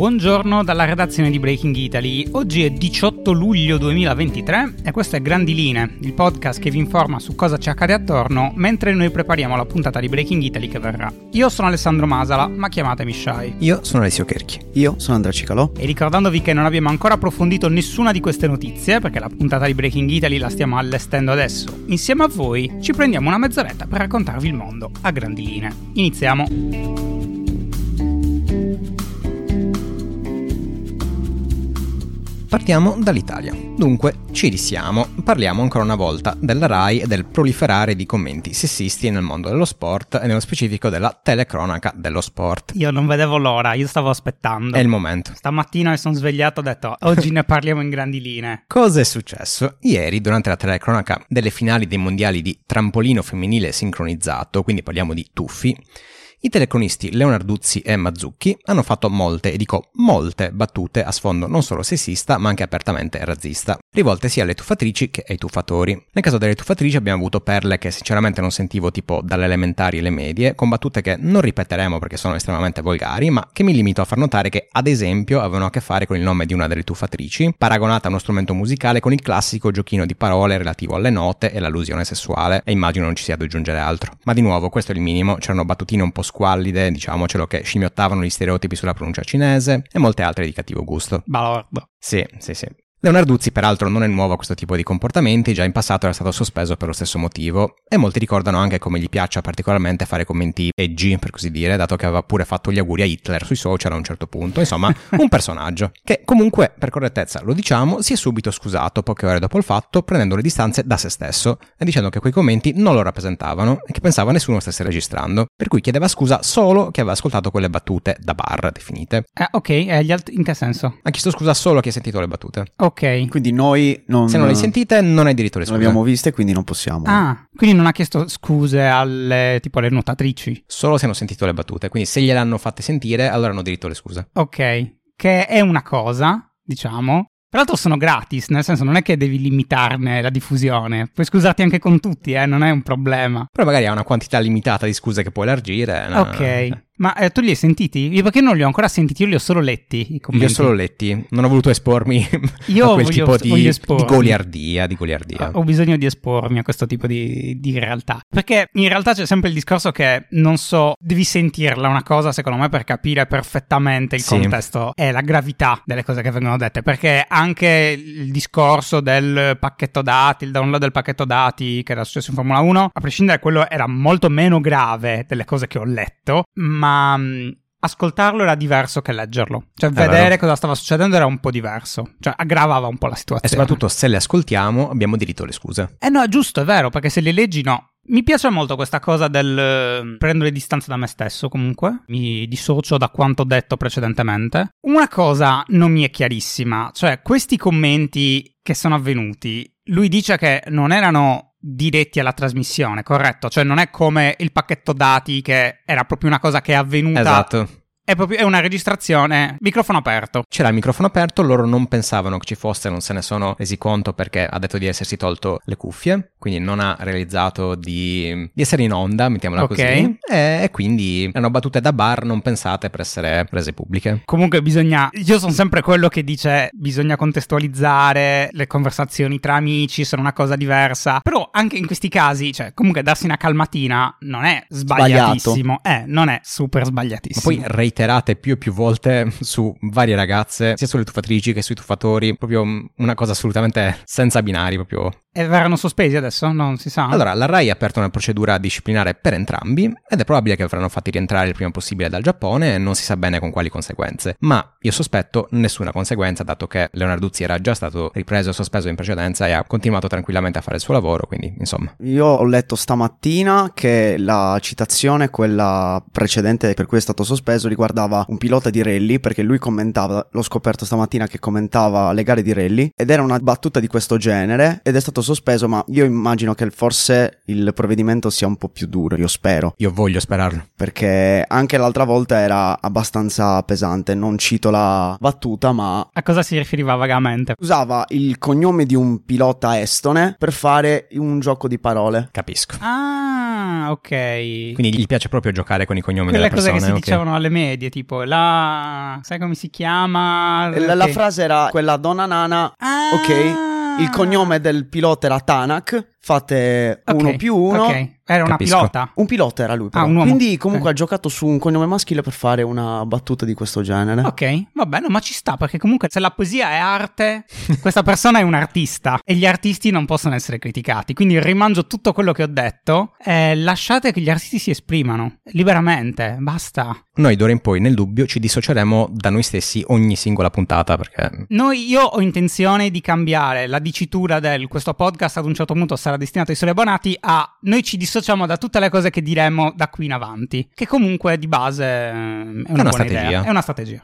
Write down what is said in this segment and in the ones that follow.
Buongiorno dalla redazione di Breaking Italy. Oggi è 18 luglio 2023 e questo è Grandiline, il podcast che vi informa su cosa ci accade attorno mentre noi prepariamo la puntata di Breaking Italy che verrà. Io sono Alessandro Masala, ma chiamatemi Shai. Io sono Alessio Kerchi. Io sono Andrea Cicalò. E ricordandovi che non abbiamo ancora approfondito nessuna di queste notizie, perché la puntata di Breaking Italy la stiamo allestendo adesso, insieme a voi ci prendiamo una mezz'oretta per raccontarvi il mondo a grandi linee. Iniziamo. Partiamo dall'Italia. Dunque, ci risiamo. Parliamo ancora una volta della RAI e del proliferare di commenti sessisti nel mondo dello sport e nello specifico della telecronaca dello sport. Io non vedevo l'ora, io stavo aspettando. È il momento. Stamattina mi sono svegliato e ho detto oggi ne parliamo in grandi linee. Cosa è successo? Ieri, durante la telecronaca delle finali dei mondiali di trampolino femminile sincronizzato, quindi parliamo di tuffi, i telecronisti Leonarduzzi e Mazzucchi hanno fatto molte, e dico molte, battute a sfondo non solo sessista ma anche apertamente razzista, rivolte sia alle tuffatrici che ai tuffatori. Nel caso delle tuffatrici abbiamo avuto perle che sinceramente non sentivo tipo dalle elementari alle medie, con battute che non ripeteremo perché sono estremamente volgari, ma che mi limito a far notare che ad esempio avevano a che fare con il nome di una delle tuffatrici, paragonata a uno strumento musicale con il classico giochino di parole relativo alle note e l'allusione sessuale, e immagino non ci sia da aggiungere altro. Ma di nuovo, questo è il minimo, c'erano battutine un po' squallide, diciamocelo, che scimmiottavano gli stereotipi sulla pronuncia cinese e molte altre di cattivo gusto. Balordo. Sì, sì, sì. Leonarduzzi peraltro non è nuovo a questo tipo di comportamenti, già in passato era stato sospeso per lo stesso motivo e molti ricordano anche come gli piaccia particolarmente fare commenti edgy, per così dire, dato che aveva pure fatto gli auguri a Hitler sui social a un certo punto, insomma un personaggio che comunque per correttezza lo diciamo si è subito scusato poche ore dopo il fatto prendendo le distanze da se stesso e dicendo che quei commenti non lo rappresentavano e che pensava nessuno stesse registrando, per cui chiedeva scusa solo che aveva ascoltato quelle battute da bar definite. Eh, ok, e gli altri in che senso? Ha chiesto scusa solo a chi ha sentito le battute. Ok. Quindi noi non, Se non le sentite non hai diritto alle non scuse. le abbiamo viste, quindi non possiamo. Ah, quindi non ha chiesto scuse alle tipo alle nuotatrici. Solo se hanno sentito le battute, quindi se gliele hanno fatte sentire allora hanno diritto alle scuse. Ok, che è una cosa, diciamo. Peraltro sono gratis, nel senso non è che devi limitarne la diffusione. Puoi scusarti anche con tutti, eh, non è un problema. Però magari ha una quantità limitata di scuse che può elargire. no? Ok. Ma eh, tu li hai sentiti? Io perché non li ho ancora sentiti, io li ho solo letti i Li commenti. ho solo letti, non ho voluto espormi Io a quel voglio- tipo di, di goliardia, di goliardia. Ho bisogno di espormi a questo tipo di, di realtà. Perché in realtà c'è sempre il discorso che non so, devi sentirla una cosa, secondo me, per capire perfettamente il Sì. contesto e la gravità delle cose che vengono dette. Perché anche il discorso del pacchetto dati, il download del pacchetto dati che era successo in Formula 1, a prescindere, quello era molto meno grave delle cose che ho letto, ma. Mh, Ascoltarlo era diverso che leggerlo. Cioè, vero. vedere cosa stava succedendo era un po' diverso. Cioè, aggravava un po' la E situazione. soprattutto se le ascoltiamo abbiamo diritto alle scuse. Eh no, è giusto, è vero, perché se li leggi no. Mi piace molto questa cosa del eh, prendere distanza da me stesso, comunque. Mi dissocio da quanto detto precedentemente. Una cosa non mi è chiarissima, cioè questi commenti che sono avvenuti, lui dice che non erano diretti alla trasmissione, corretto? Cioè non è come il pacchetto dati che era proprio una cosa che è avvenuta. Esatto. È proprio è una registrazione, microfono aperto. C'era il microfono aperto, loro non pensavano che ci fosse, non se ne sono resi conto perché ha detto di essersi tolto le cuffie, quindi non ha realizzato di, di essere in onda, mettiamola Ok. così. E, e quindi erano battute da bar non pensate per essere rese pubbliche. Comunque bisogna, io sono sempre quello che dice bisogna contestualizzare le conversazioni tra amici, sono una cosa diversa, però anche in questi casi, cioè comunque darsi una calmatina non è sbagliatissimo, eh, non è super Ma sbagliatissimo. poi reiterate più e più volte su varie ragazze, sia sulle tuffatrici che sui tuffatori, proprio mm, una cosa assolutamente senza binari, proprio E verranno sospesi adesso? Non si sa. Allora, la RAI ha aperto una procedura disciplinare per entrambi ed è probabile che verranno fatti rientrare il prima possibile dal Giappone e non si sa bene con quali conseguenze. Ma io sospetto nessuna conseguenza, dato che Leonarduzzi era già stato ripreso e sospeso in precedenza e ha continuato tranquillamente a fare il suo lavoro, quindi insomma. Io ho letto stamattina che la citazione, quella precedente per cui è stato sospeso, riguardava un pilota di rally, perché lui commentava, l'ho scoperto stamattina che commentava le gare di rally, ed era una battuta di questo genere, ed è stato sospeso, ma io immagino che forse il provvedimento sia un po' più duro, io spero, Io voglio sperarlo. perché anche l'altra volta era abbastanza pesante, non cito la battuta, ma A cosa si riferiva vagamente? usava il cognome di un pilota estone per fare un gioco di parole. Capisco. Ah, Ah, ok. Quindi gli piace proprio giocare con i cognomi Quelle delle cose persone. che si ok. dicevano alle medie, tipo la... sai come si chiama? La, la Ok. frase era quella donna nana, Ah. ok, il cognome del pilota era Tanak, fate Ok, uno più uno. Ok, era una Capisco. pilota. Un pilota era lui, però. Ah, un uomo. Quindi comunque Ok. ha giocato su un cognome maschile per fare una battuta di questo genere. Ok, va bene, ma ci sta perché comunque se la poesia è arte, questa persona è un artista e gli artisti non possono essere criticati. Quindi rimangio tutto quello che ho detto e lasciate che gli artisti si esprimano liberamente, basta. Noi d'ora in poi, nel dubbio, ci dissocieremo da noi stessi ogni singola puntata perché Noi, io ho intenzione di cambiare la dicitura del questo podcast ad un certo punto sarà destinato ai soli abbonati a noi ci dissociamo da tutte le cose che diremo da qui in avanti, che comunque di base eh, è una, una buona strategia. idea, è una strategia.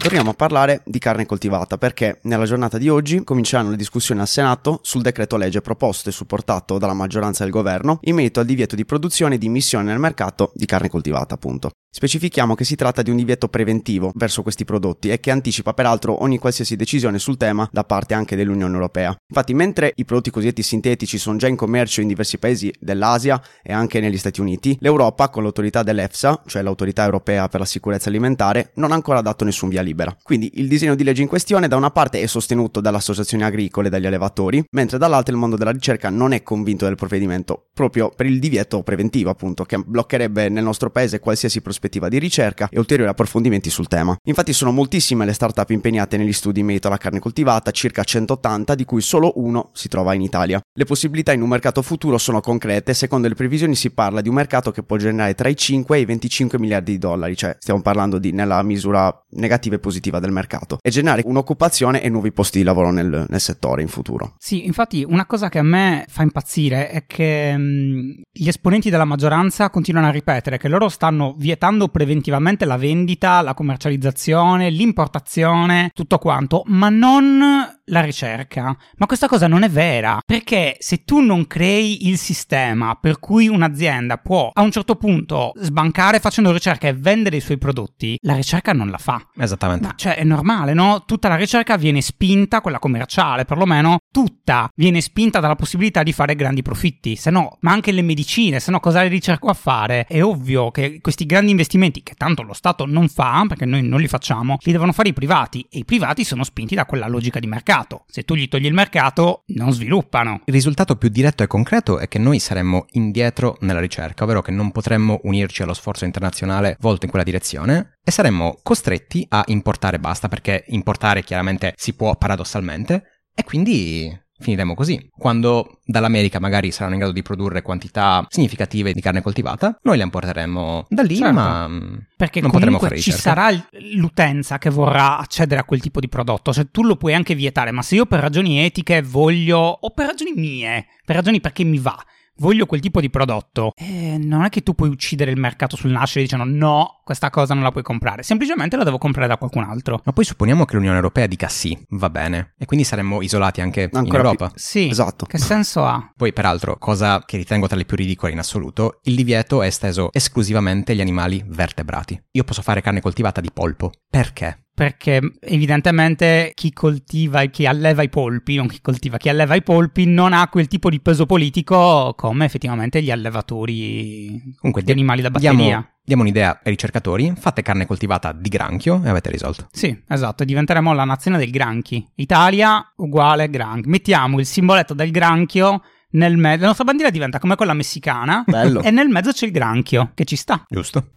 Torniamo a parlare di carne coltivata perché nella giornata di oggi cominceranno le discussioni al Senato sul decreto legge proposto e supportato dalla maggioranza del governo in merito al divieto di produzione e di immissione nel mercato di carne coltivata, appunto. Specifichiamo che si tratta di un divieto preventivo verso questi prodotti e che anticipa peraltro ogni qualsiasi decisione sul tema da parte anche dell'Unione Europea. Infatti, mentre i prodotti cosiddetti sintetici sono già in commercio in diversi paesi dell'Asia e anche negli Stati Uniti, l'Europa, con l'autorità dell'EFSA, cioè l'autorità europea per la sicurezza alimentare, non ha ancora dato nessun via libera. Quindi il disegno di legge in questione da una parte è sostenuto dalle associazioni agricole e dagli allevatori, mentre dall'altra il mondo della ricerca non è convinto del provvedimento, proprio per il divieto preventivo, appunto, che bloccherebbe nel nostro paese qualsiasi prospettiva di ricerca e ulteriori approfondimenti sul tema. Infatti sono moltissime le start-up impegnate negli studi in merito alla carne coltivata, circa 180, di cui solo uno si trova in Italia. Le possibilità in un mercato futuro sono concrete, secondo le previsioni si parla di un mercato che può generare tra i 5 e i 25 miliardi di dollari, cioè stiamo parlando di nella misura negativa e positiva del mercato, e generare un'occupazione e nuovi posti di lavoro nel, nel settore in futuro. Sì, infatti una cosa che a me fa impazzire è che mh, gli esponenti della maggioranza continuano a ripetere che loro stanno vietando preventivamente la vendita, la commercializzazione, l'importazione, tutto quanto, ma non la ricerca. Ma questa cosa non è vera, perché se tu non crei il sistema per cui un'azienda può a un certo punto sbancare facendo ricerca e vendere i suoi prodotti, la ricerca non la fa. esattamente. Ma cioè è normale, no? Tutta la ricerca viene spinta, quella commerciale perlomeno, tutta viene spinta dalla possibilità di fare grandi profitti, se no, ma anche le medicine, se no cosa le ricerco a fare? È ovvio che questi grandi investimenti, che tanto lo Stato non fa, perché noi non li facciamo, li devono fare i privati e i privati sono spinti da quella logica di mercato. Se tu gli togli il mercato, non sviluppano. Il risultato più diretto e concreto è che noi saremmo indietro nella ricerca, ovvero che non potremmo unirci allo sforzo internazionale volto in quella direzione e saremmo costretti a importare basta, perché importare chiaramente si può paradossalmente e quindi finiremo così. Quando dall'America magari saranno in grado di produrre quantità significative di carne coltivata, noi la importeremo da lì, Certo. ma Perché non potremo fare ci ricerca. sarà il- l'utenza che vorrà accedere a quel tipo di prodotto. Cioè, tu lo puoi anche vietare, ma se io per ragioni etiche voglio, o per ragioni mie, per ragioni perché mi va, voglio quel tipo di prodotto, eh, non è che tu puoi uccidere il mercato sul nascere dicendo no, questa cosa non la puoi comprare. Semplicemente la devo comprare da qualcun altro. Ma poi supponiamo che l'Unione Europea dica sì, va bene, e quindi saremmo isolati anche in Ancora Europa. Sì, Esatto. che senso ha? Poi, peraltro, cosa che ritengo tra le più ridicole in assoluto, il divieto è esteso esclusivamente agli animali vertebrati. Io posso fare carne coltivata di polpo. Perché? Perché evidentemente chi coltiva e chi alleva i polpi, non chi coltiva, chi alleva i polpi non ha quel tipo di peso politico come effettivamente gli allevatori Comunque, di animali da diamo- batteria. Diamo un'idea ai ricercatori, fate carne coltivata di granchio e avete risolto. Sì, esatto, diventeremo la nazione del granchi. Italia uguale granchio. Mettiamo il simboletto del granchio nel mezzo. La nostra bandiera diventa come quella messicana. Bello. e nel mezzo c'è il granchio, che ci sta. Giusto?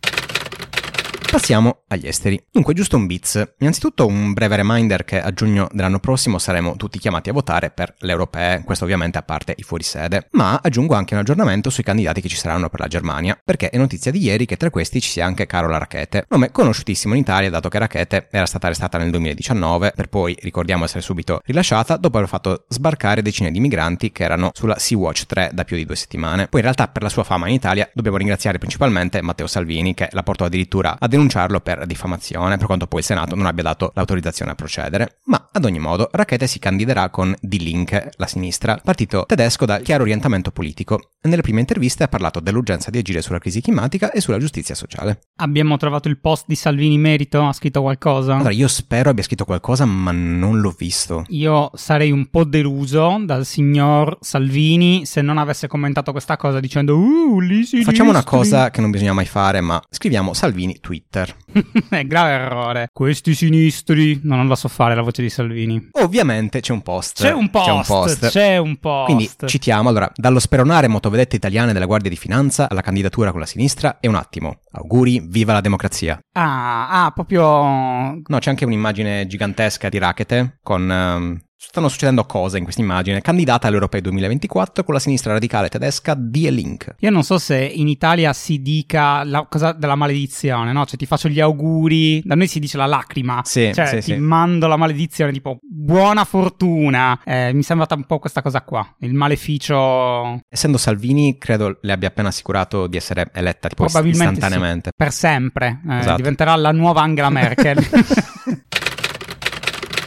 Passiamo agli esteri. Dunque, giusto un bits. Innanzitutto un breve reminder che a giugno dell'anno prossimo saremo tutti chiamati a votare per le europee, questo ovviamente a parte i fuorisede. Ma aggiungo anche un aggiornamento sui candidati che ci saranno per la Germania, perché è notizia di ieri che tra questi ci sia anche Carola Rackete, nome conosciutissimo in Italia dato che Rackete era stata arrestata nel 2019 per poi, ricordiamo, essere subito rilasciata dopo aver fatto sbarcare decine di migranti che erano sulla Sea-Watch 3 da più di due settimane. Poi in realtà per la sua fama in Italia dobbiamo ringraziare principalmente Matteo Salvini che la portò addirittura a denunciare denunciarlo per diffamazione, per quanto poi il Senato non abbia dato l'autorizzazione a procedere. Ma ad ogni modo, Rackete si candiderà con Die Link, la sinistra, partito tedesco da chiaro orientamento politico. Nelle prime interviste ha parlato dell'urgenza di agire sulla crisi climatica e sulla giustizia sociale. Abbiamo trovato il post di Salvini Merito? Ha scritto qualcosa? Allora, io spero abbia scritto qualcosa, ma non l'ho visto. Io sarei un po' deluso dal signor Salvini se non avesse commentato questa cosa dicendo Uh, lì si Facciamo una cosa che non bisogna mai fare, ma scriviamo Salvini Twitter. È grave errore. Questi sinistri. No, non la so fare la voce di Salvini. Ovviamente c'è un post. C'è un post. C'è un post. C'è un post. Quindi citiamo allora, dallo speronare motovedette italiane della Guardia di Finanza alla candidatura con la sinistra e un attimo. Auguri, viva la democrazia. Ah, ah, proprio... No, c'è anche un'immagine gigantesca di Rackete con um, Stanno succedendo cose in questa immagine. Candidata all'Europeo 2024 con la sinistra radicale tedesca Die Link. Io non so se in Italia si dica la cosa della maledizione, no? Cioè ti faccio gli auguri, da noi si dice la lacrima. Sì, cioè sì, ti sì. mando la maledizione, tipo buona fortuna. Eh, mi è sembrata un po' questa cosa qua, il maleficio. Essendo Salvini, credo le abbia appena assicurato di essere eletta tipo Probabilmente istantaneamente. Sì, per sempre. Eh, Esatto. Diventerà la nuova Angela Merkel.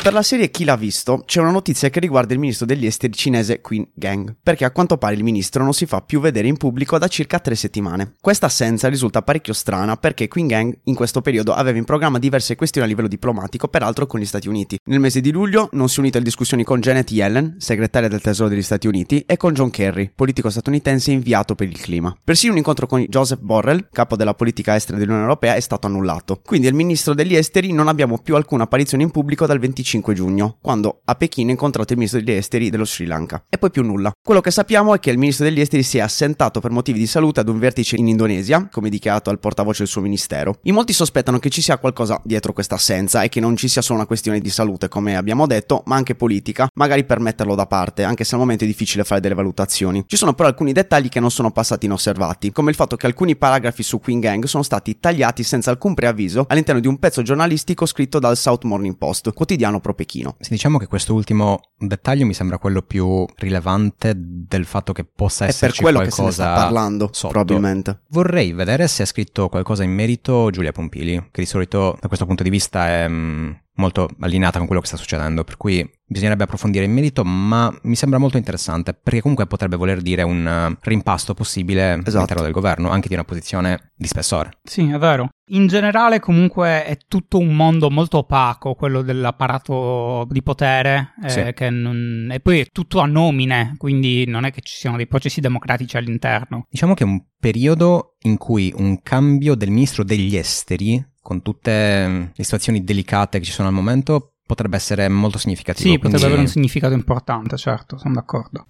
Per la serie Chi l'ha visto c'è una notizia che riguarda il ministro degli esteri cinese Qin Gang, perché a quanto pare il ministro non si fa più vedere in pubblico da circa tre settimane. Questa assenza risulta parecchio strana perché Qin Gang in questo periodo aveva in programma diverse questioni a livello diplomatico, peraltro con gli Stati Uniti. Nel mese di luglio non si è unito alle discussioni con Janet Yellen, segretaria del Tesoro degli Stati Uniti, e con John Kerry, politico statunitense inviato per il clima. Persino un incontro con Joseph Borrell, capo della politica estera dell'Unione Europea, è stato annullato. Quindi al ministro degli esteri non abbiamo più alcuna apparizione in pubblico dal 25 giugno, quando a Pechino ha incontrato il ministro degli esteri dello Sri Lanka. E poi più nulla. Quello che sappiamo è che il ministro degli esteri si è assentato per motivi di salute ad un vertice in Indonesia, come dichiarato al portavoce del suo ministero. In molti sospettano che ci sia qualcosa dietro questa assenza e che non ci sia solo una questione di salute, come abbiamo detto, ma anche politica, magari per metterlo da parte, anche se al momento è difficile fare delle valutazioni. Ci sono però alcuni dettagli che non sono passati inosservati, come il fatto che alcuni paragrafi su Queen Gang sono stati tagliati senza alcun preavviso all'interno di un pezzo giornalistico scritto dal South Morning Post, quotidiano pro Pechino. Sì, diciamo che questo ultimo dettaglio mi sembra quello più rilevante del fatto che possa È per esserci quello che se qualcosa sta parlando, sotto. probabilmente. Vorrei vedere se ha scritto qualcosa in merito Giulia Pompili, che di solito da questo punto di vista è mm, molto allineata con quello che sta succedendo, per cui bisognerebbe approfondire in merito, ma mi sembra molto interessante, perché comunque potrebbe voler dire un eh, rimpasto possibile Esatto. all'interno del governo, anche di una posizione di spessore. Sì, è vero. In generale, comunque, è tutto un mondo molto opaco, quello dell'apparato di potere, eh, Sì. che non- e poi è tutto a nomine, quindi non è che ci siano dei processi democratici all'interno. Diciamo che è un periodo in cui un cambio del ministro degli esteri, con tutte mm, le situazioni delicate che ci sono al momento, potrebbe essere molto significativo. Sì, potrebbe quindi avere un significato importante, certo, sono d'accordo.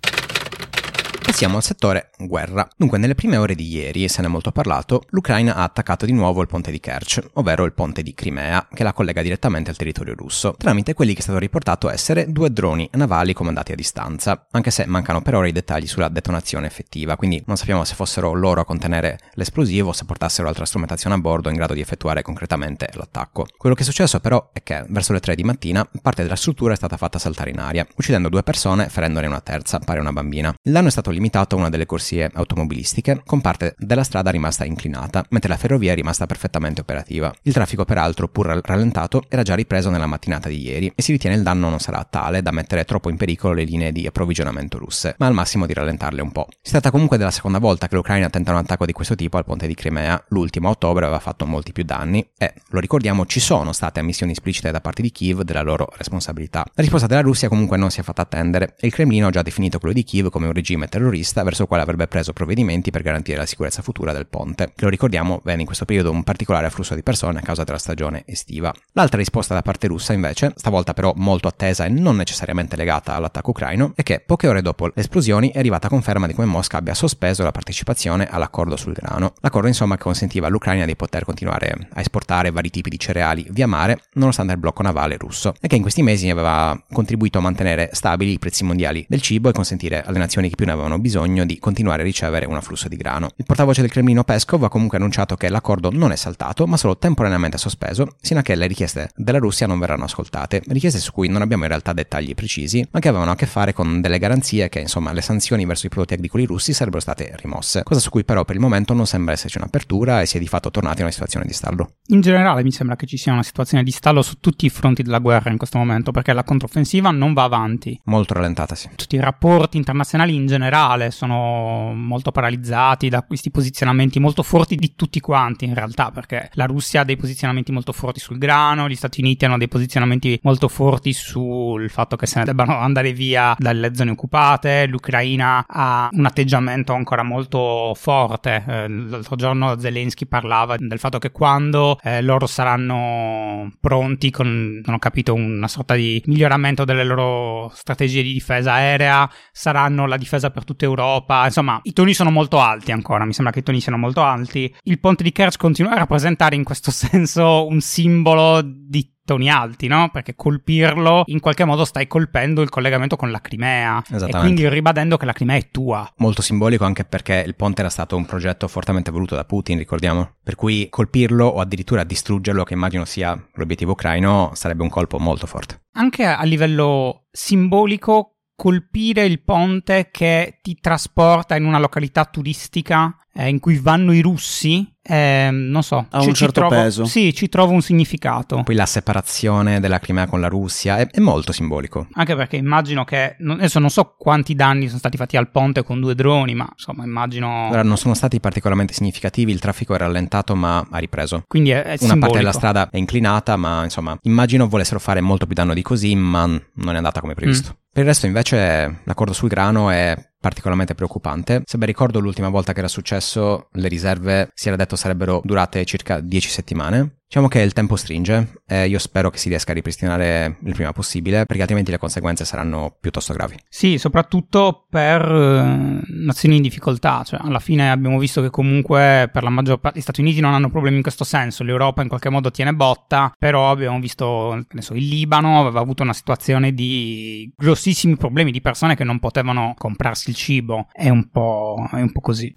Passiamo al settore guerra. Dunque, nelle prime ore di ieri, e se ne è molto parlato, l'Ucraina ha attaccato di nuovo il ponte di Kerch, ovvero il ponte di Crimea, che la collega direttamente al territorio russo, tramite quelli che è stato riportato essere due droni navali comandati a distanza, anche se mancano per ora i dettagli sulla detonazione effettiva, quindi non sappiamo se fossero loro a contenere l'esplosivo o se portassero altra strumentazione a bordo in grado di effettuare concretamente l'attacco. Quello che è successo però è che verso le 3 di mattina parte della struttura è stata fatta saltare in aria, uccidendo due persone ferendone una terza, pare una bambina. Il danno è stato limitato a una delle corsie automobilistiche, con parte della strada rimasta inclinata, mentre la ferrovia è rimasta perfettamente operativa. Il traffico, peraltro, pur rallentato, era già ripreso nella mattinata di ieri e si ritiene il danno non sarà tale da mettere troppo in pericolo le linee di approvvigionamento russe, ma al massimo di rallentarle un po'. Si tratta comunque della seconda volta che l'Ucraina tenta un attacco di questo tipo al ponte di Crimea. L'ultimo a ottobre aveva fatto molti più danni e, lo ricordiamo, ci sono state ammissioni esplicite da parte di Kiev della loro responsabilità. La risposta della Russia comunque non si è fatta attendere e il Cremlino ha già definito quello di Kiev come un regime terrorista verso il quale avrebbe preso provvedimenti per garantire la sicurezza futura del ponte, lo ricordiamo vede in questo periodo un particolare afflusso di persone a causa della stagione estiva. L'altra risposta da parte russa invece, stavolta però molto attesa e non necessariamente legata all'attacco ucraino, è che poche ore dopo le esplosioni è arrivata conferma di come Mosca abbia sospeso la partecipazione all'accordo sul grano. L'accordo insomma che consentiva all'Ucraina di poter continuare a esportare vari tipi di cereali via mare nonostante il blocco navale russo e che in questi mesi aveva contribuito a mantenere stabili i prezzi mondiali del cibo e consentire alle nazioni che più ne avevano avevano bisogno di continuare a ricevere un afflusso di grano. Il portavoce del Cremlino Peskov ha comunque annunciato che l'accordo non è saltato, ma solo temporaneamente sospeso, sino a che le richieste della Russia non verranno ascoltate, richieste su cui non abbiamo in realtà dettagli precisi, ma che avevano a che fare con delle garanzie che insomma le sanzioni verso i prodotti agricoli russi sarebbero state rimosse, cosa su cui però per il momento non sembra esserci un'apertura e si è di fatto tornati a una situazione di stallo. In generale mi sembra che ci sia una situazione di stallo su tutti i fronti della guerra in questo momento, perché la controffensiva non va avanti. Molto rallentata, sì. Tutti i rapporti internazionali in generale sono molto paralizzati da questi posizionamenti molto forti di tutti quanti in realtà, perché la Russia ha dei posizionamenti molto forti sul grano, gli Stati Uniti hanno dei posizionamenti molto forti sul fatto che se ne debbano andare via dalle zone occupate, l'Ucraina ha un atteggiamento ancora molto forte. Eh, l'altro giorno Zelensky parlava del fatto che quando eh, loro saranno pronti con, non ho capito, una sorta di miglioramento delle loro strategie di difesa aerea, saranno la difesa per tutta Europa. Insomma, i toni sono molto alti ancora, mi sembra che i toni siano molto alti. Il ponte di Kerch continua a rappresentare in questo senso un simbolo di toni alti, no? Perché colpirlo in qualche modo stai colpendo il collegamento con la Crimea e quindi ribadendo che la Crimea è tua. Molto simbolico anche perché il ponte era stato un progetto fortemente voluto da Putin, ricordiamo. Per cui colpirlo o addirittura distruggerlo, che immagino sia l'obiettivo ucraino, sarebbe un colpo molto forte. Anche a livello simbolico colpire il ponte che ti trasporta in una località turistica eh, in cui vanno i russi eh, non so, ha ci, un certo trovo, peso. Sì, ci trovo un significato. Poi la separazione della Crimea con la Russia è, è molto simbolico. Anche perché immagino che, adesso non so quanti danni sono stati fatti al ponte con due droni, ma insomma immagino... Allora, non sono stati particolarmente significativi, il traffico è rallentato ma ha ripreso. Quindi è, è Una simbolico. parte della strada è inclinata, ma insomma, immagino volessero fare molto più danno di così, ma non è andata come previsto. Mm. Per il resto invece l'accordo sul grano è particolarmente preoccupante. Se ben ricordo l'ultima volta che era successo, le riserve si era detto sarebbero durate circa 10 settimane. Diciamo che il tempo stringe e io spero che si riesca a ripristinare il prima possibile perché altrimenti le conseguenze saranno piuttosto gravi. Sì, soprattutto per uh, nazioni in difficoltà, cioè alla fine abbiamo visto che comunque per la maggior parte gli Stati Uniti non hanno problemi in questo senso, l'Europa in qualche modo tiene botta, però abbiamo visto, che ne so, il Libano aveva avuto una situazione di grossissimi problemi di persone che non potevano comprarsi il cibo, è un po', è un po così.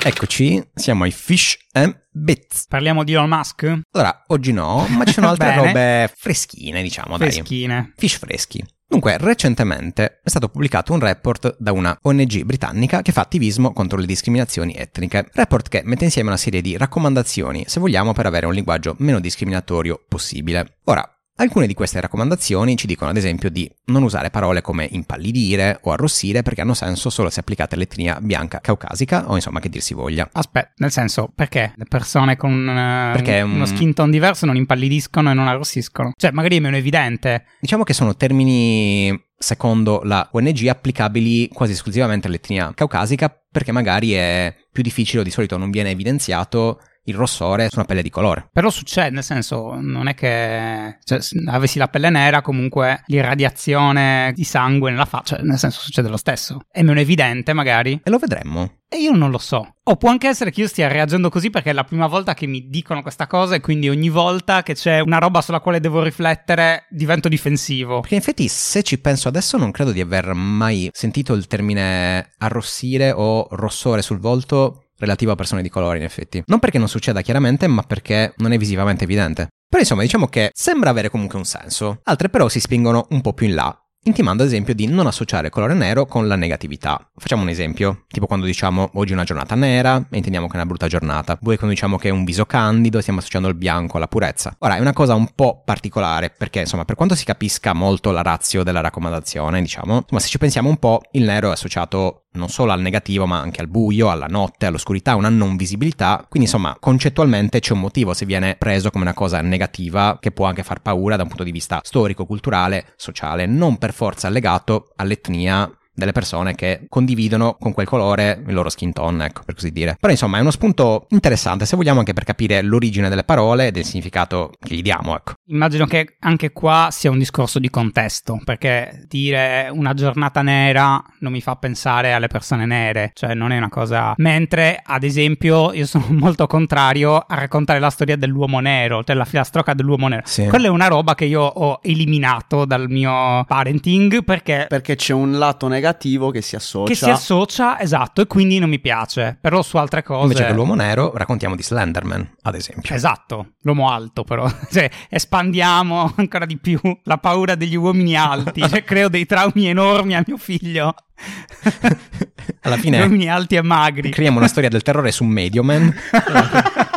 Eccoci, siamo ai Fish and Bits. Parliamo di Elon Musk? Allora, oggi no, ma ci sono altre robe freschine, diciamo, freschine. dai. Fish freschi. Dunque, recentemente è stato pubblicato un report da una ONG britannica che fa attivismo contro le discriminazioni etniche. Report che mette insieme una serie di raccomandazioni, se vogliamo, per avere un linguaggio meno discriminatorio possibile. Ora, Alcune di queste raccomandazioni ci dicono ad esempio di non usare parole come impallidire o arrossire perché hanno senso solo se applicate all'etnia bianca caucasica o insomma che dir si voglia. Aspetta, nel senso perché le persone con uh, perché, uno skin tone diverso non impallidiscono e non arrossiscono? Cioè magari è meno evidente. Diciamo che sono termini secondo la ONG applicabili quasi esclusivamente all'etnia caucasica perché magari è più difficile o di solito non viene evidenziato il rossore su una pelle di colore. Però succede, nel senso, non è che cioè, avessi la pelle nera, comunque l'irradiazione di sangue nella faccia, cioè, nel senso succede lo stesso. È meno evidente, magari. E lo vedremmo. E io non lo so. O può anche essere che io stia reagendo così perché è la prima volta che mi dicono questa cosa e quindi ogni volta che c'è una roba sulla quale devo riflettere divento difensivo. Perché in effetti se ci penso adesso non credo di aver mai sentito il termine arrossire o rossore sul volto relativo a persone di colore in effetti. Non perché non succeda chiaramente, ma perché non è visivamente evidente. Però insomma diciamo che sembra avere comunque un senso. Altre però si spingono un po' più in là intimando ad esempio di non associare il colore nero con la negatività. Facciamo un esempio, tipo quando diciamo oggi è una giornata nera e intendiamo che è una brutta giornata, poi quando diciamo che è un viso candido stiamo associando il bianco alla purezza. Ora è una cosa un po' particolare perché insomma per quanto si capisca molto la razio della raccomandazione, diciamo, insomma se ci pensiamo un po' il nero è associato non solo al negativo ma anche al buio, alla notte, all'oscurità, una non visibilità, quindi insomma concettualmente c'è un motivo se viene preso come una cosa negativa che può anche far paura da un punto di vista storico, culturale, sociale, non per forza legato all'etnia delle persone che condividono con quel colore il loro skin tone, ecco, per così dire. Però insomma è uno spunto interessante, se vogliamo, anche per capire l'origine delle parole e del significato che gli diamo, ecco. Immagino che anche qua sia un discorso di contesto, perché dire una giornata nera non mi fa pensare alle persone nere, cioè non è una cosa... Mentre, ad esempio, io sono molto contrario a raccontare la storia dell'uomo nero, cioè la filastrocca dell'uomo nero. Sì. Quella è una roba che io ho eliminato dal mio parenting perché... Perché c'è un lato negativo che si associa. Che si associa, esatto, e quindi non mi piace. Però su altre cose... Invece che l'uomo nero raccontiamo di Slenderman, ad esempio. Esatto, l'uomo alto però, cioè espandiamo ancora di più la paura degli uomini alti, cioè, creo dei traumi enormi a mio figlio. Alla fine uomini alti e magri. creiamo una storia del terrore su Medioman.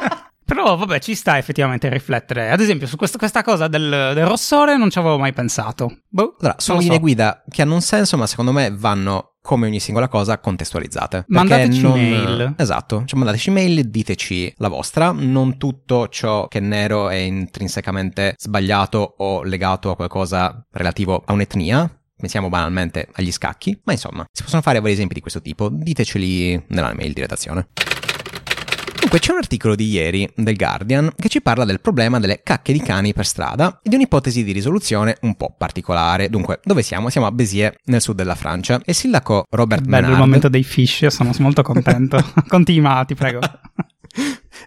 Però vabbè, ci sta effettivamente a riflettere. Ad esempio, su questo- questa cosa del, del rossore non ci avevo mai pensato. Boh, Allora, sono linee so. guida che hanno un senso, ma secondo me vanno come ogni singola cosa contestualizzate. Mandateci non... mail. Esatto, cioè mandateci mail, diteci la vostra. Non tutto ciò che è nero è intrinsecamente sbagliato o legato a qualcosa relativo a un'etnia. Pensiamo banalmente agli scacchi, ma insomma, si possono fare vari esempi di questo tipo. Diteceli nella mail di redazione. Dunque, c'è un articolo di ieri del Guardian che ci parla del problema delle cacche di cani per strada e di un'ipotesi di risoluzione un po' particolare. Dunque, dove siamo? Siamo a Béziers, nel sud della Francia. E il sindaco Robert Bello il Menard momento dei fish, sono molto contento. Continua, ti prego.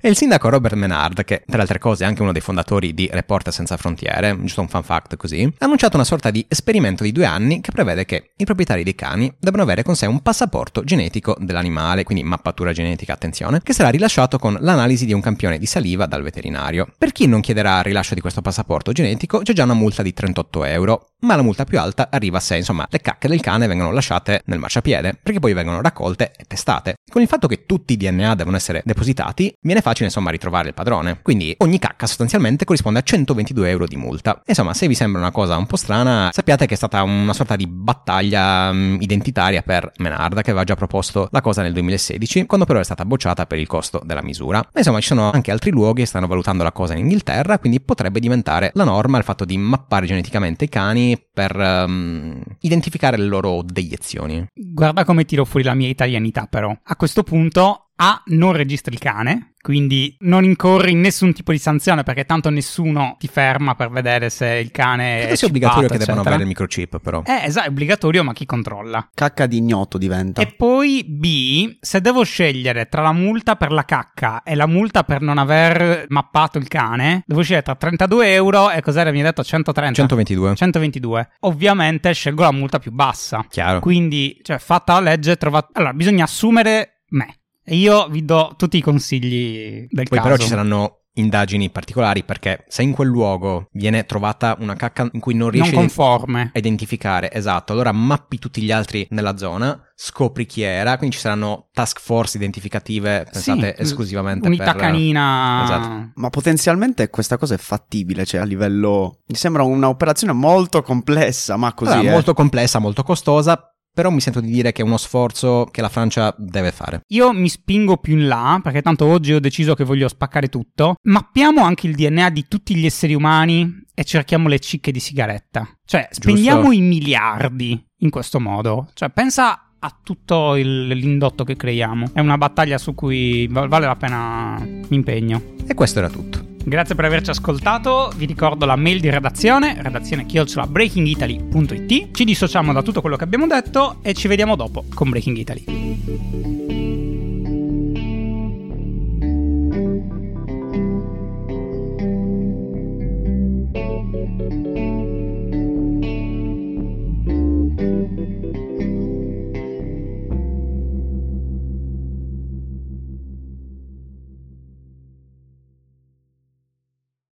E il sindaco Robert Menard, che tra le altre cose è anche uno dei fondatori di Reporter Senza Frontiere, giusto un fun fact così, ha annunciato una sorta di esperimento di due anni che prevede che i proprietari dei cani debbano avere con sé un passaporto genetico dell'animale, quindi mappatura genetica, attenzione, che sarà rilasciato con l'analisi di un campione di saliva dal veterinario. Per chi non chiederà il rilascio di questo passaporto genetico c'è già una multa di 38 euro, ma la multa più alta arriva se, insomma, le cacche del cane vengono lasciate nel marciapiede, perché poi vengono raccolte e testate. Con il fatto che tutti i DNA devono essere depositati, viene facile, insomma, ritrovare il padrone. Quindi ogni cacca sostanzialmente corrisponde a 122 euro di multa. Insomma, se vi sembra una cosa un po' strana, sappiate che è stata una sorta di battaglia mm, identitaria per Menard, che aveva già proposto la cosa nel 2016, quando però è stata bocciata per il costo della misura. Ma insomma, ci sono anche altri luoghi che stanno valutando la cosa in Inghilterra, quindi potrebbe diventare la norma il fatto di mappare geneticamente i cani per ehm, identificare le loro deiezioni. Guarda come tiro fuori la mia italianità, però. A questo punto, A, non registri il cane, quindi non incorri in nessun tipo di sanzione, perché tanto nessuno ti ferma per vedere se il cane Credo è sia obbligatorio che chippato, debbano eccetera. avere il microchip, però. Eh, esatto, è obbligatorio, ma chi controlla? Cacca di ignoto diventa. E poi B, se devo scegliere tra la multa per la cacca e la multa per non aver mappato il cane, devo scegliere tra 32 euro e cos'era, mi hai detto 130? 122. 122. Ovviamente scelgo la multa più bassa. Chiaro. Quindi, cioè, fatta la legge, trova... Allora, bisogna assumere me. E io vi do tutti i consigli del Poi caso. però ci saranno indagini particolari perché se in quel luogo viene trovata una cacca in cui non non riesci conforme. a identificare, esatto, allora mappi tutti gli altri nella zona, scopri chi era, quindi ci saranno task force identificative pensate Sì, esclusivamente Unità per... canina. Esatto. Ma potenzialmente questa cosa è fattibile, cioè a livello... Mi sembra un'operazione molto complessa, ma così Allora, è. molto complessa, molto costosa, però mi sento di dire che è uno sforzo che la Francia deve fare. Io mi spingo più in là, perché tanto oggi ho deciso che voglio spaccare tutto. Mappiamo anche il DNA di tutti gli esseri umani e cerchiamo le cicche di sigaretta. Cioè, spendiamo i miliardi in questo modo. Cioè, pensa a tutto il- l'indotto che creiamo. È una battaglia su cui va- vale la pena l'impegno. E questo era tutto. Grazie per averci ascoltato, vi ricordo la mail di redazione, redazione breakingitaly.it. Ci dissociamo da tutto quello che abbiamo detto e ci vediamo dopo con Breaking Italy.